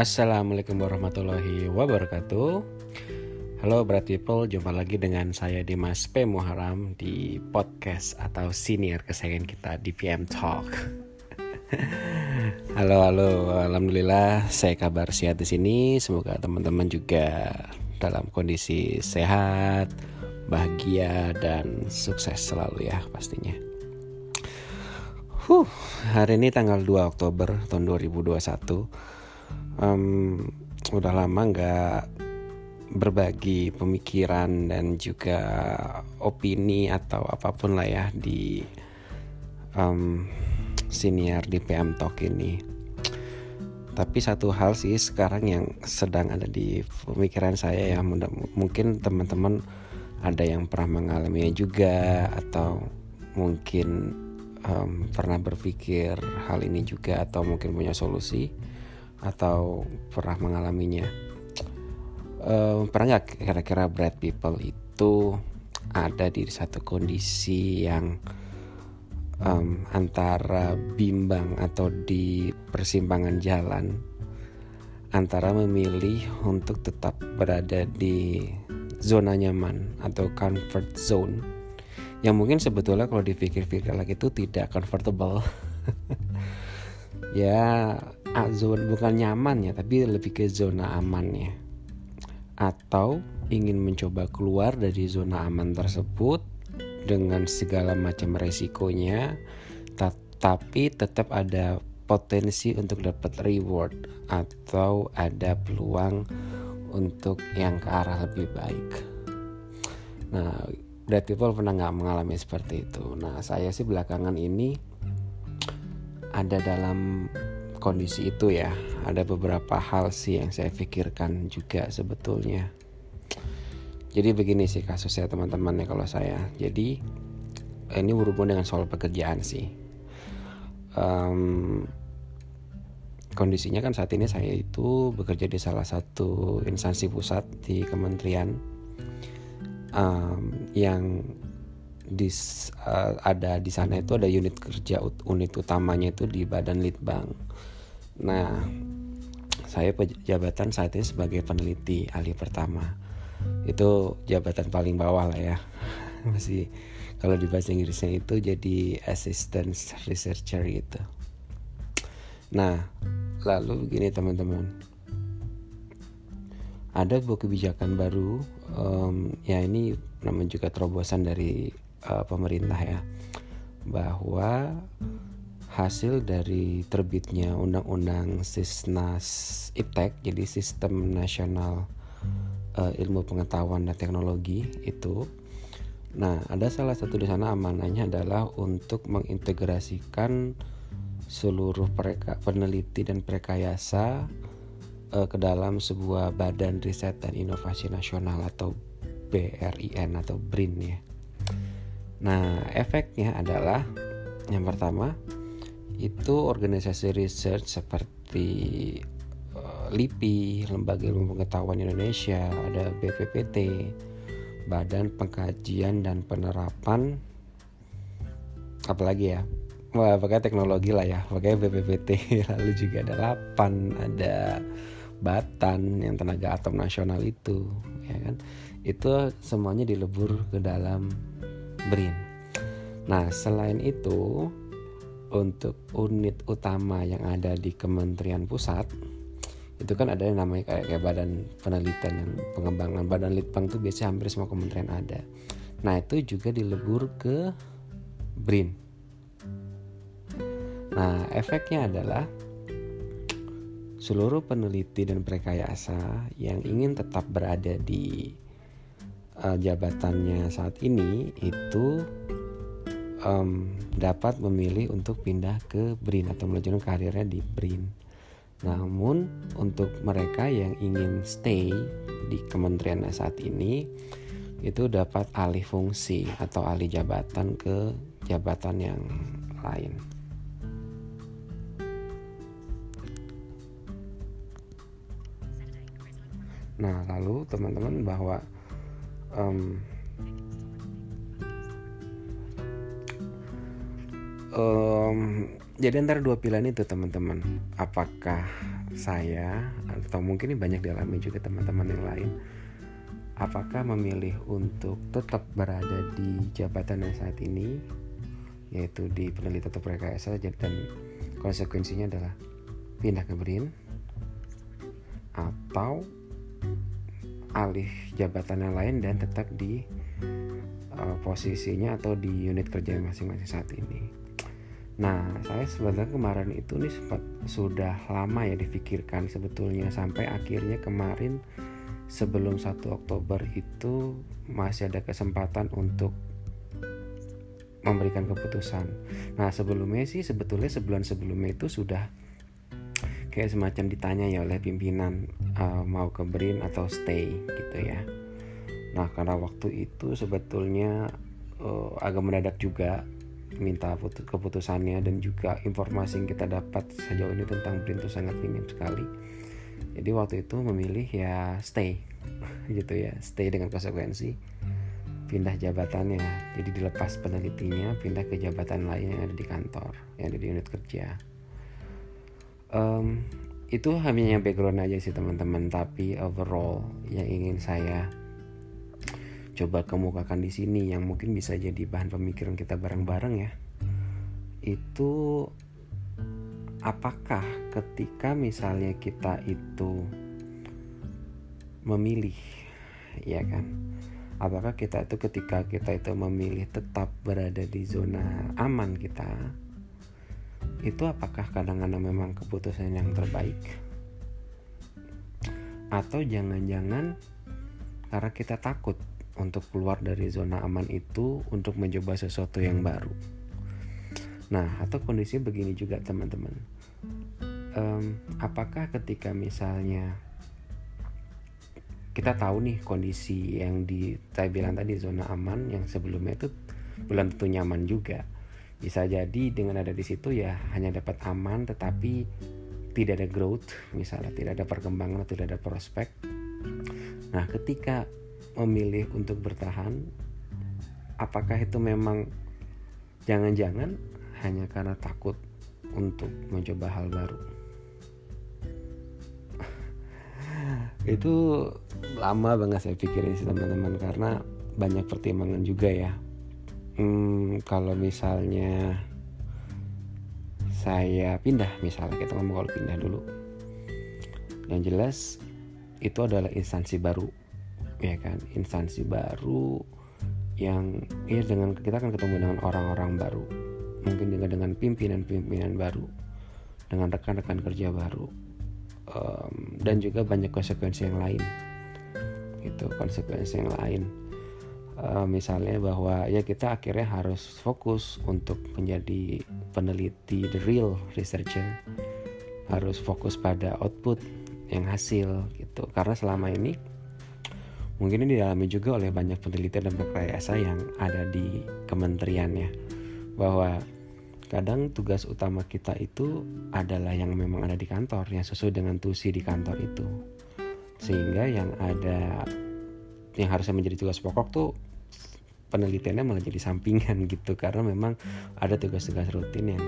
Assalamualaikum warahmatullahi wabarakatuh Halo berat people, jumpa lagi dengan saya Dimas P. Muharam di podcast atau senior kesayangan kita di PM Talk Halo halo, alhamdulillah saya kabar sehat di sini. Semoga teman-teman juga dalam kondisi sehat, bahagia dan sukses selalu ya pastinya. Huh, hari ini tanggal 2 Oktober tahun 2021 um, udah lama nggak berbagi pemikiran dan juga opini atau apa pun lah ya di um, senior di PM Talk ini. Tapi satu hal sih sekarang yang sedang ada di pemikiran saya ya mungkin teman-teman ada yang pernah mengalaminya juga atau mungkin um, pernah berpikir hal ini juga atau mungkin punya solusi atau pernah mengalaminya. Uh, pernah nggak kira-kira bread people itu ada di satu kondisi yang um, antara bimbang atau di persimpangan jalan antara memilih untuk tetap berada di zona nyaman atau comfort zone. Yang mungkin sebetulnya kalau dipikir-pikir lagi itu tidak comfortable. Ya zona bukan nyaman ya tapi lebih ke zona amannya atau ingin mencoba keluar dari zona aman tersebut dengan segala macam resikonya tapi tetap ada potensi untuk dapat reward atau ada peluang untuk yang ke arah lebih baik. Nah, Dead People pernah nggak mengalami seperti itu. Nah, saya sih belakangan ini ada dalam kondisi itu ya. Ada beberapa hal sih yang saya pikirkan juga sebetulnya. Jadi begini sih kasusnya teman-teman ya kalau saya. Jadi ini berhubungan dengan soal pekerjaan sih. Um, kondisinya kan saat ini saya itu bekerja di salah satu instansi pusat di kementerian. Um, yang di uh, ada di sana itu ada unit kerja unit utamanya itu di Badan Litbang. Nah, saya jabatan saat ini sebagai peneliti ahli pertama. Itu jabatan paling bawah lah ya. Masih kalau di bahasa Inggrisnya itu jadi assistant researcher itu. Nah, lalu begini teman-teman. Ada sebuah kebijakan baru um, ya ini namanya juga terobosan dari uh, pemerintah ya bahwa hasil dari terbitnya undang-undang Sisnas Iptek jadi Sistem Nasional uh, Ilmu Pengetahuan dan Teknologi itu. Nah ada salah satu di sana amanahnya adalah untuk mengintegrasikan seluruh pereka, peneliti dan prekayasa uh, ke dalam sebuah badan riset dan inovasi nasional atau BRIN atau BRIN ya. Nah, efeknya adalah yang pertama itu organisasi research seperti uh, LIPI, Lembaga Ilmu Pengetahuan Indonesia, ada BPPT, Badan Pengkajian dan Penerapan apalagi ya Wah, pakai teknologi lah ya, pakai BPPT, lalu juga ada LAPAN, ada Batan yang tenaga atom nasional itu, ya kan? Itu semuanya dilebur ke dalam BRIN. Nah, selain itu untuk unit utama yang ada di Kementerian Pusat itu kan ada yang namanya kayak, kayak badan penelitian dan pengembangan. Badan litbang itu biasanya hampir semua kementerian ada. Nah itu juga dilebur ke BRIN. Nah efeknya adalah seluruh peneliti dan prekayasa yang ingin tetap berada di uh, jabatannya saat ini itu um, dapat memilih untuk pindah ke BRIN atau melanjutkan karirnya di BRIN. Namun untuk mereka yang ingin stay di kementerian saat ini itu dapat alih fungsi atau alih jabatan ke jabatan yang lain. Nah, lalu teman-teman bahwa um, um, jadi antara dua pilihan itu teman-teman apakah saya atau mungkin ini banyak dialami juga teman-teman yang lain apakah memilih untuk tetap berada di jabatan yang saat ini yaitu di peneliti atau rekayasa dan konsekuensinya adalah pindah ke BRIN atau alih jabatan yang lain dan tetap di uh, posisinya atau di unit kerja masing-masing saat ini. Nah, saya sebenarnya kemarin itu nih sempat sudah lama ya difikirkan sebetulnya sampai akhirnya kemarin sebelum 1 Oktober itu masih ada kesempatan untuk memberikan keputusan. Nah, sebelumnya sih sebetulnya sebulan sebelumnya itu sudah kayak semacam ditanya ya oleh pimpinan uh, mau ke BRIN atau stay gitu ya. Nah, karena waktu itu sebetulnya uh, agak mendadak juga minta keputusannya dan juga informasi yang kita dapat sejauh ini tentang BRIN itu sangat minim sekali. Jadi waktu itu memilih ya stay gitu ya stay dengan konsekuensi pindah jabatannya. Jadi dilepas penelitinya pindah ke jabatan lain yang ada di kantor yang ada di unit kerja. Um, itu hanya background aja sih teman-teman. Tapi overall yang ingin saya coba kemukakan di sini yang mungkin bisa jadi bahan pemikiran kita bareng-bareng ya. Itu apakah ketika misalnya kita itu memilih ya kan? Apakah kita itu ketika kita itu memilih tetap berada di zona aman kita itu apakah kadang-kadang memang keputusan yang terbaik? Atau jangan-jangan karena kita takut untuk keluar dari zona aman itu untuk mencoba sesuatu yang baru. Nah, atau kondisi begini juga teman-teman. Um, apakah ketika misalnya kita tahu nih kondisi yang di saya bilang tadi zona aman yang sebelumnya itu belum tentu nyaman juga. Bisa jadi dengan ada di situ ya hanya dapat aman tetapi tidak ada growth, misalnya tidak ada perkembangan, tidak ada prospek. Nah, ketika memilih untuk bertahan apakah itu memang jangan-jangan hanya karena takut untuk mencoba hal baru? Itu lama banget saya pikirin sih teman-teman karena banyak pertimbangan juga ya. Hmm, kalau misalnya saya pindah misalnya kita ngomong kalau pindah dulu. Yang jelas itu adalah instansi baru ya kan instansi baru yang ya dengan kita akan ketemu dengan orang-orang baru. Mungkin juga dengan pimpinan-pimpinan baru dengan rekan-rekan kerja baru um, dan juga banyak konsekuensi yang lain. Itu konsekuensi yang lain. Uh, misalnya bahwa ya kita akhirnya harus fokus untuk menjadi peneliti the real researcher. Harus fokus pada output yang hasil gitu. Karena selama ini Mungkin ini dialami juga oleh banyak peneliti dan rekayasa yang ada di kementerian ya. Bahwa kadang tugas utama kita itu adalah yang memang ada di kantor, yang sesuai dengan tusi di kantor itu. Sehingga yang ada yang harusnya menjadi tugas pokok tuh penelitiannya malah jadi sampingan gitu karena memang ada tugas-tugas rutin yang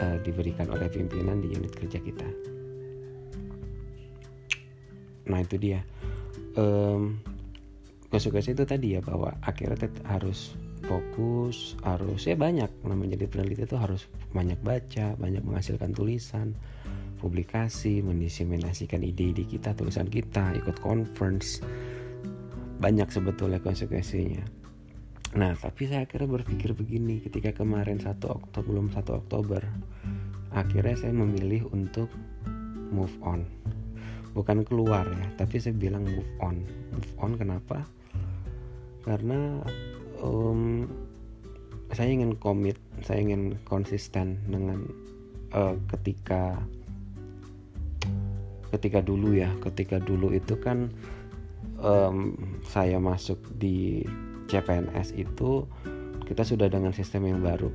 uh, diberikan oleh pimpinan di unit kerja kita. Nah itu dia. Um, konsekuensi itu tadi ya bahwa akhirnya harus fokus harus ya banyak. Nah menjadi peneliti itu harus banyak baca banyak menghasilkan tulisan publikasi mendiseminasikan ide-ide kita tulisan kita ikut conference. Banyak sebetulnya konsekuensinya. Nah tapi saya akhirnya berpikir begini ketika kemarin satu Oktober belum satu Oktober akhirnya saya memilih untuk move on. Bukan keluar ya tapi saya bilang move on. Move on kenapa karena um, saya ingin komit saya ingin konsisten dengan uh, ketika ketika dulu ya ketika dulu itu kan um, saya masuk di CPNS itu kita sudah dengan sistem yang baru.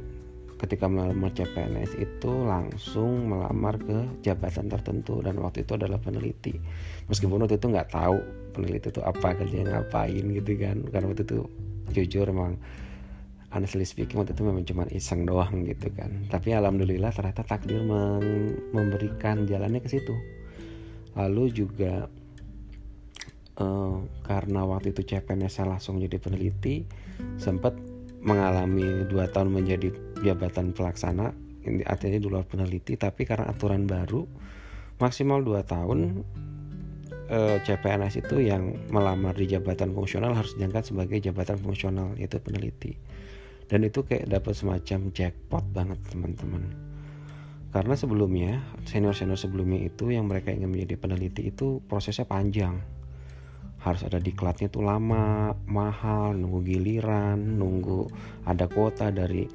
Ketika melamar CPNS itu langsung melamar ke jabatan tertentu dan waktu itu adalah peneliti. Meskipun waktu itu nggak tahu peneliti itu apa kerjanya ngapain gitu kan. Karena waktu itu jujur emang honestly speaking waktu itu memang cuma iseng doang gitu kan. Tapi alhamdulillah ternyata takdir memberikan jalannya ke situ. Lalu juga uh, karena waktu itu CPNS saya langsung jadi peneliti sempat mengalami dua tahun menjadi jabatan pelaksana artinya dulu peneliti tapi karena aturan baru maksimal dua tahun eh, CPNS itu yang melamar di jabatan fungsional harus diangkat sebagai jabatan fungsional yaitu peneliti. Dan itu kayak dapat semacam jackpot banget teman-teman. Karena sebelumnya senior-senior sebelumnya itu yang mereka ingin menjadi peneliti itu prosesnya panjang. Harus ada diklatnya tuh lama, mahal, nunggu giliran, nunggu ada kuota dari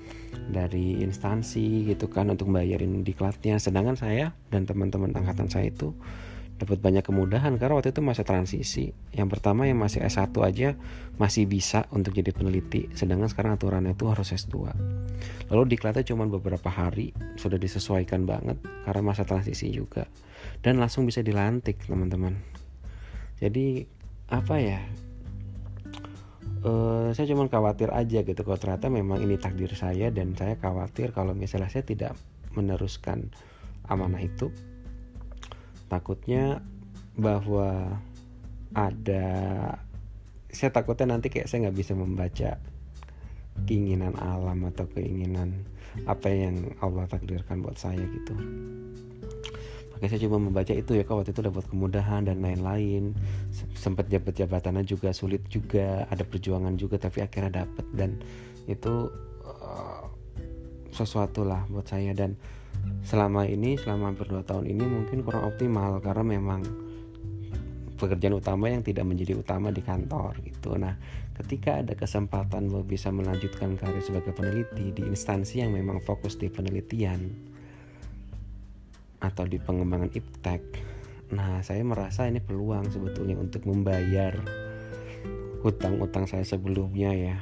dari instansi gitu kan untuk bayarin diklatnya. Sedangkan saya dan teman-teman angkatan saya itu dapat banyak kemudahan karena waktu itu masa transisi. Yang pertama yang masih S1 aja masih bisa untuk jadi peneliti, sedangkan sekarang aturannya itu harus S2. Lalu diklatnya cuma beberapa hari, sudah disesuaikan banget karena masa transisi juga. Dan langsung bisa dilantik, teman-teman. Jadi apa ya? Uh, saya cuma khawatir aja gitu kalau ternyata memang ini takdir saya dan saya khawatir kalau misalnya saya tidak meneruskan amanah itu takutnya bahwa ada saya takutnya nanti kayak saya nggak bisa membaca keinginan alam atau keinginan apa yang Allah takdirkan buat saya gitu. Makanya saya cuma membaca itu ya kalau waktu itu dapat kemudahan dan lain-lain. Sempat jabat jabatannya juga sulit juga ada perjuangan juga tapi akhirnya dapat dan itu uh, sesuatu lah buat saya dan selama ini selama hampir dua tahun ini mungkin kurang optimal karena memang pekerjaan utama yang tidak menjadi utama di kantor gitu. Nah, ketika ada kesempatan bahwa bisa melanjutkan karir sebagai peneliti di instansi yang memang fokus di penelitian atau di pengembangan iptek, nah saya merasa ini peluang sebetulnya untuk membayar hutang-hutang saya sebelumnya ya.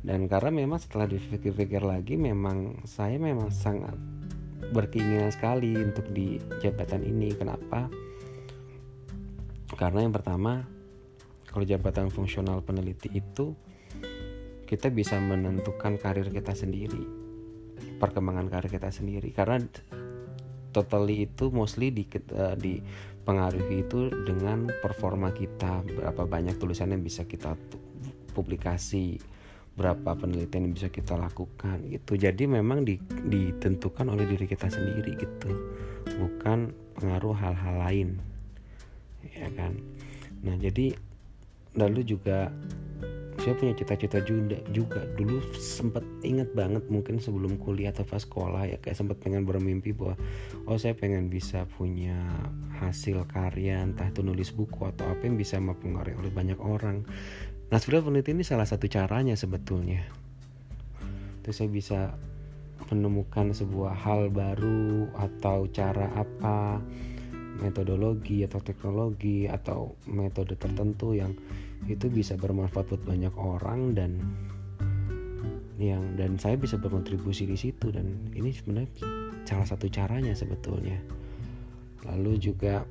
Dan karena memang setelah dipikir-pikir lagi memang saya memang sangat berkeinginan sekali untuk di jabatan ini. Kenapa? Karena yang pertama, kalau jabatan fungsional peneliti itu kita bisa menentukan karir kita sendiri, perkembangan karir kita sendiri. Karena totally itu mostly di uh, dipengaruhi itu dengan performa kita, berapa banyak tulisan yang bisa kita publikasi berapa penelitian yang bisa kita lakukan gitu. Jadi memang di, ditentukan oleh diri kita sendiri gitu. Bukan pengaruh hal-hal lain ya kan? Nah jadi lalu juga saya punya cita-cita juga juga. Dulu sempat ingat banget mungkin sebelum kuliah atau pas sekolah ya kayak sempat pengen bermimpi bahwa oh saya pengen bisa punya hasil karya entah itu nulis buku atau apa yang bisa mempengaruhi oleh banyak orang Nah sebenarnya peneliti ini salah satu caranya sebetulnya. Itu saya bisa menemukan sebuah hal baru atau cara apa, metodologi atau teknologi atau metode tertentu yang itu bisa bermanfaat buat banyak orang dan yang dan saya bisa berkontribusi di situ dan ini sebenarnya salah satu caranya sebetulnya. Lalu juga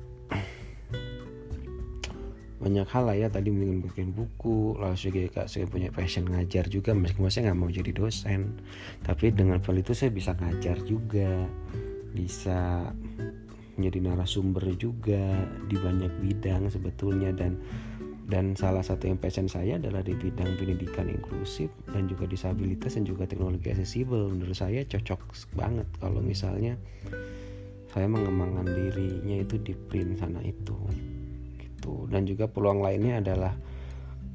banyak hal lah ya. Tadi mungkin bikin buku lalu juga kak saya punya passion ngajar juga. Meskipun saya nggak mau jadi dosen tapi dengan hal itu saya bisa ngajar juga bisa menjadi narasumber juga di banyak bidang sebetulnya. Dan dan salah satu yang passion saya adalah di bidang pendidikan inklusif dan juga disabilitas dan juga teknologi aksesibel. Menurut saya cocok banget kalau misalnya saya mengembangkan dirinya itu di print sana itu gitu. Dan juga peluang lainnya adalah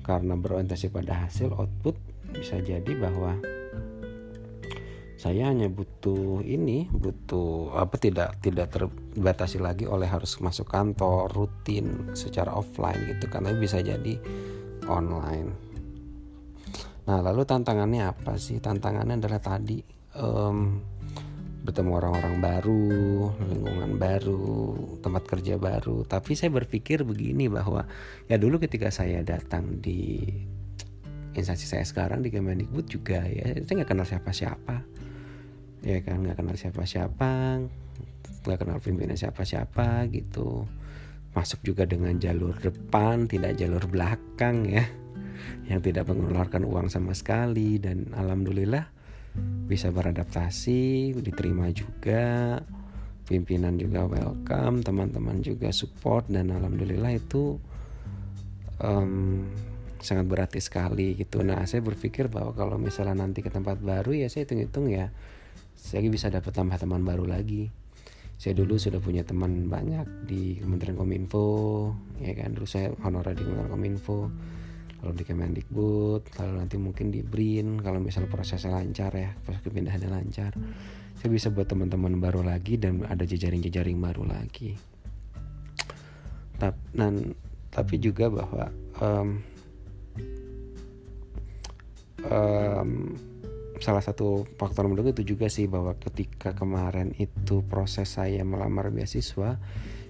karena berorientasi pada hasil output bisa jadi bahwa saya hanya butuh ini butuh apa tidak tidak terbatasi lagi oleh harus masuk kantor rutin secara offline gitu. Karena bisa jadi online. Nah lalu tantangannya apa sih? Tantangannya adalah tadi um, bertemu orang-orang baru, lingkungan baru, tempat kerja baru. Tapi saya berpikir begini bahwa ya dulu ketika saya datang di instansi saya sekarang di Kemendikbud juga ya saya nggak kenal siapa-siapa, ya kan nggak kenal siapa-siapa, nggak kenal pimpinan siapa-siapa gitu. Masuk juga dengan jalur depan, tidak jalur belakang ya. yang tidak mengeluarkan uang sama sekali dan alhamdulillah bisa beradaptasi diterima juga pimpinan juga welcome teman-teman juga support dan alhamdulillah itu um, sangat berarti sekali gitu. Nah saya berpikir bahwa kalau misalnya nanti ke tempat baru ya saya hitung-hitung ya saya bisa dapat tambah teman baru lagi. Saya dulu sudah punya teman banyak di Kementerian Kominfo ya kan? Dulu saya honorer di Kementerian Kominfo lalu di Kemendikbud lalu nanti mungkin di BRIN kalau misalnya prosesnya lancar ya proses kepindahannya lancar saya bisa buat teman-teman baru lagi dan ada jejaring-jejaring baru lagi. Dan tapi juga bahwa um, um, salah satu faktor mendukung itu juga sih bahwa ketika kemarin itu proses saya melamar beasiswa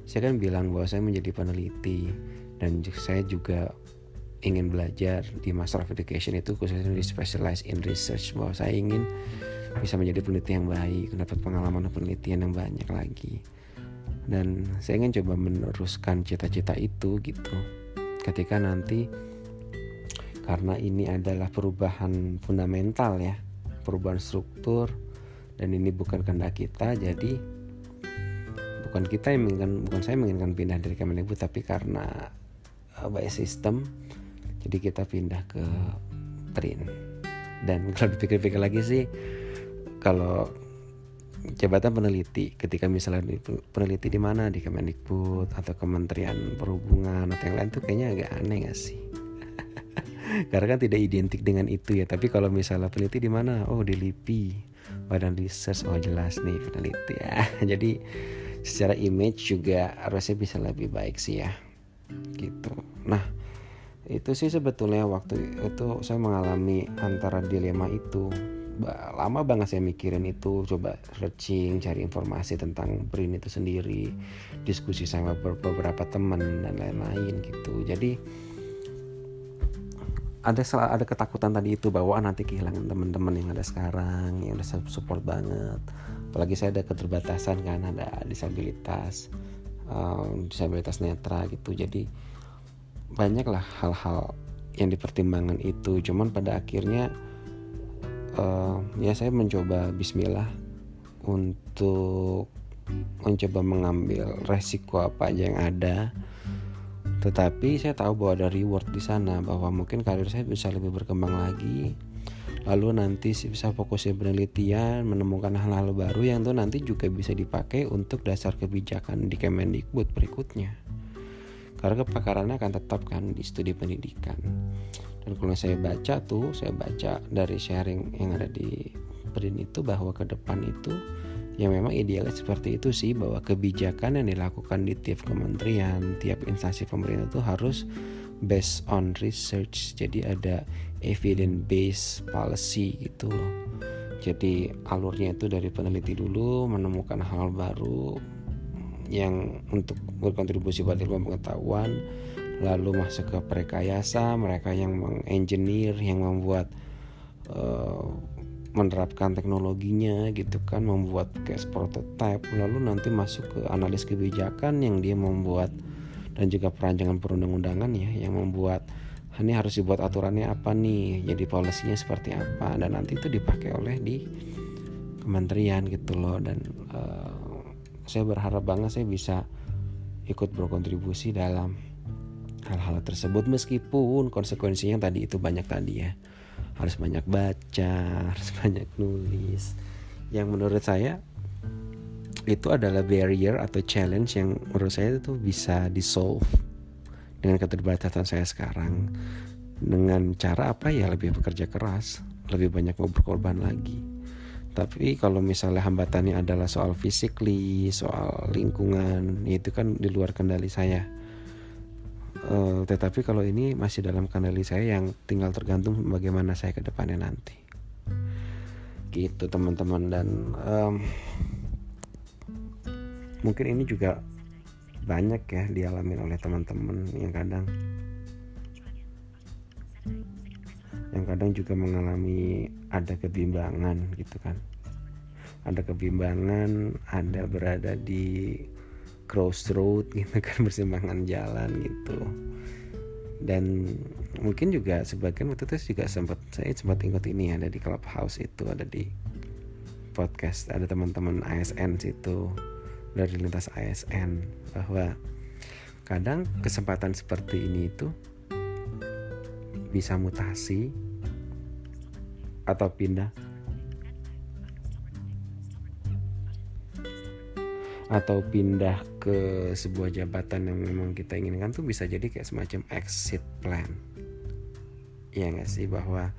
saya kan bilang bahwa saya menjadi peneliti dan saya juga ingin belajar di Master of Education itu khususnya di Specialized in Research bahwa saya ingin bisa menjadi peneliti yang baik mendapat pengalaman penelitian yang banyak lagi. Dan saya ingin coba meneruskan cita-cita itu gitu. Ketika nanti karena ini adalah perubahan fundamental ya perubahan struktur dan ini bukan kehendak kita jadi bukan kita yang menginginkan bukan saya menginginkan pindah dari Kemendikbud tapi karena uh, by system jadi kita pindah ke Trin dan kalau dipikir-pikir lagi sih kalau jabatan peneliti ketika misalnya peneliti di mana? Di Kemendikbud atau Kementerian Perhubungan atau yang lain tuh kayaknya agak aneh gak sih? Karena kan tidak identik dengan itu ya. Tapi kalau misalnya peneliti di mana? Oh di LIPI badan research oh jelas nih peneliti ya. Jadi secara image juga harusnya bisa lebih baik sih ya. Gitu. Nah itu sih sebetulnya waktu itu saya mengalami antara dilema itu. Lama banget saya mikirin itu coba searching cari informasi tentang BRIN itu sendiri diskusi sama beberapa teman dan lain-lain gitu. Jadi ada ada ketakutan tadi itu bahwa nanti kehilangan teman-teman yang ada sekarang yang udah support banget. Apalagi saya ada keterbatasan kan ada disabilitas um, disabilitas netra gitu. Jadi banyaklah hal-hal yang dipertimbangkan itu cuman pada akhirnya uh, ya saya mencoba Bismillah untuk mencoba mengambil resiko apa aja yang ada tetapi saya tahu bahwa ada reward di sana bahwa mungkin karir saya bisa lebih berkembang lagi. Lalu nanti bisa fokus di penelitian, menemukan hal-hal baru yang tuh nanti juga bisa dipakai untuk dasar kebijakan di Kemendikbud berikutnya. Karena kepakarannya akan tetap kan di studi pendidikan. Dan kalau saya baca tuh, saya baca dari sharing yang ada di Brin itu bahwa ke depan itu yang memang idealnya seperti itu sih bahwa kebijakan yang dilakukan di tiap kementerian, tiap instansi pemerintah itu harus based on research. Jadi ada evidence based policy gitu loh. Jadi alurnya itu dari peneliti dulu menemukan hal baru yang untuk berkontribusi pada ilmu pengetahuan lalu masuk ke prekayasa mereka yang mengengineer yang membuat uh, menerapkan teknologinya gitu kan membuat case prototype lalu nanti masuk ke analis kebijakan yang dia membuat dan juga perancangan perundang-undangan ya yang membuat ini harus dibuat aturannya apa nih jadi polisinya seperti apa? Dan nanti itu dipakai oleh di kementerian gitu loh dan uh, saya berharap banget saya bisa ikut berkontribusi dalam hal-hal tersebut. Meskipun konsekuensinya tadi itu banyak tadi ya. Harus banyak baca harus banyak nulis. Yang menurut saya itu adalah barrier atau challenge yang menurut saya itu bisa di solve dengan keterbatasan saya sekarang. Dengan cara apa ya? Lebih bekerja keras lebih banyak mau berkorban lagi tapi kalau misalnya hambatannya adalah soal physically soal lingkungan itu kan di luar kendali saya Uh, tetapi kalau ini masih dalam kendali saya yang tinggal tergantung bagaimana saya ke depannya nanti. Gitu teman-teman dan um, mungkin ini juga banyak ya dialami oleh teman-teman yang kadang yang kadang juga mengalami ada kebimbangan gitu kan. Ada kebimbangan ada berada di crossroad gitu kan persimpangan jalan gitu. Dan mungkin juga sebagian waktu itu juga sempat saya sempat ikut ini ada di clubhouse itu ada di podcast ada teman-teman ASN situ dari lintas ASN bahwa kadang kesempatan seperti ini itu bisa mutasi atau pindah? Atau pindah ke sebuah jabatan yang memang kita inginkan tuh bisa jadi kayak semacam exit plan. Ya nggak sih? Bahwa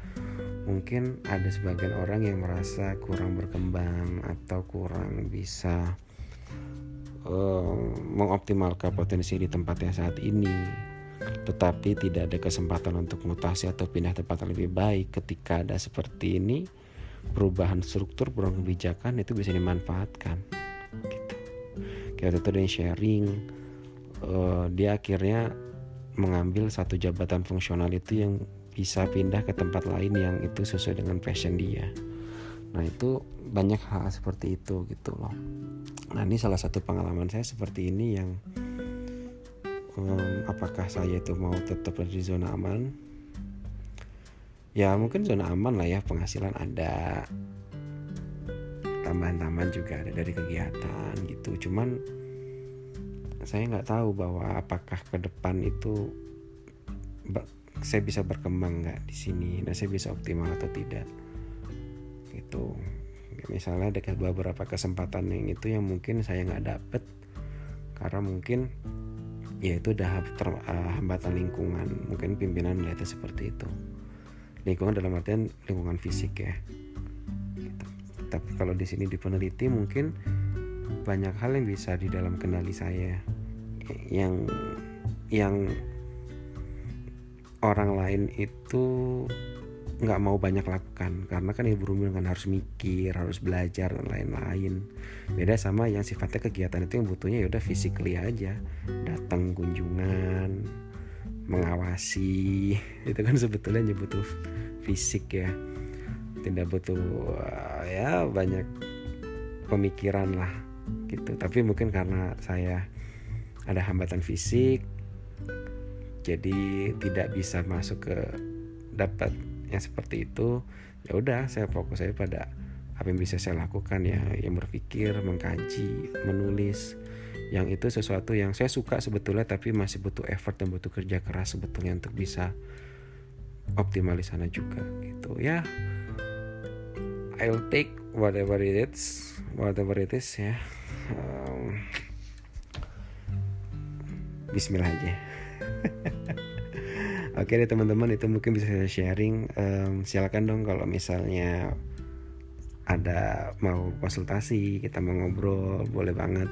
mungkin ada sebagian orang yang merasa kurang berkembang atau kurang bisa uh, mengoptimalkan potensi di tempatnya saat ini tetapi tidak ada kesempatan untuk mutasi atau pindah tempat yang lebih baik. Ketika ada seperti ini perubahan struktur perubahan kebijakan itu bisa dimanfaatkan. Kayak waktu itu dia sharing uh, dia akhirnya mengambil satu jabatan fungsional itu yang bisa pindah ke tempat lain yang itu sesuai dengan passion dia. Nah itu banyak hal seperti itu gitu loh. Nah ini salah satu pengalaman saya seperti ini yang um, apakah saya itu mau tetap di zona aman? Ya mungkin zona aman lah ya penghasilan ada. Tambahan-tambahan juga ada dari kegiatan gitu. Cuman saya nggak tahu bahwa apakah ke depan itu saya bisa berkembang nggak di sini dan saya bisa optimal atau tidak. Gitu. Misalnya ada beberapa kesempatan yang itu yang mungkin saya nggak dapet karena mungkin ya itu udah ter, uh, hambatan lingkungan. Mungkin pimpinan melihatnya seperti itu. Lingkungan dalam artian lingkungan fisik ya. Tapi kalau di sini di peneliti mungkin banyak hal yang bisa di dalam kendali saya. Yang yang orang lain itu nggak mau banyak lakukan. Karena kan ibu rumah kan harus mikir harus belajar dan lain-lain. Beda sama yang sifatnya kegiatan itu yang butuhnya ya udah physically aja. Datang kunjungan mengawasi itu kan sebetulnya butuh fisik ya. Tidak butuh ya banyak pemikiran lah gitu. Tapi mungkin karena saya ada hambatan fisik jadi tidak bisa masuk ke dapat yang seperti itu ya udah saya fokus saya pada apa yang bisa saya lakukan ya yang berpikir mengkaji menulis yang itu sesuatu yang saya suka sebetulnya tapi masih butuh effort dan butuh kerja keras sebetulnya untuk bisa optimal di sana juga gitu. Ya I'll take whatever it is whatever it is ya. Um, Bismillah aja Oke deh teman-teman itu mungkin bisa saya sharing. Um, silakan dong kalau misalnya ada mau konsultasi kita mau ngobrol boleh banget.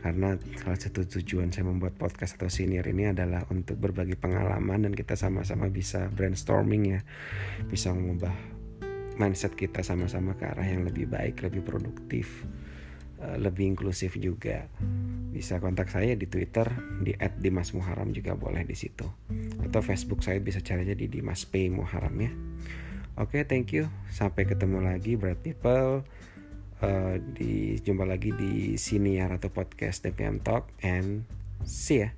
Karena salah satu tujuan saya membuat podcast atau senior ini adalah untuk berbagi pengalaman dan kita sama-sama bisa brainstorming ya. Bisa mengubah mindset kita sama-sama ke arah yang lebih baik, lebih produktif, lebih inklusif juga. Bisa kontak saya di Twitter di @dimasmuharam juga boleh di situ. Atau Facebook saya bisa cari aja di Dimas P Muharam ya. Oke, okay, thank you. Sampai ketemu lagi bright people. Uh, di jumpa lagi di siniar atau podcast DPM Talk and see ya.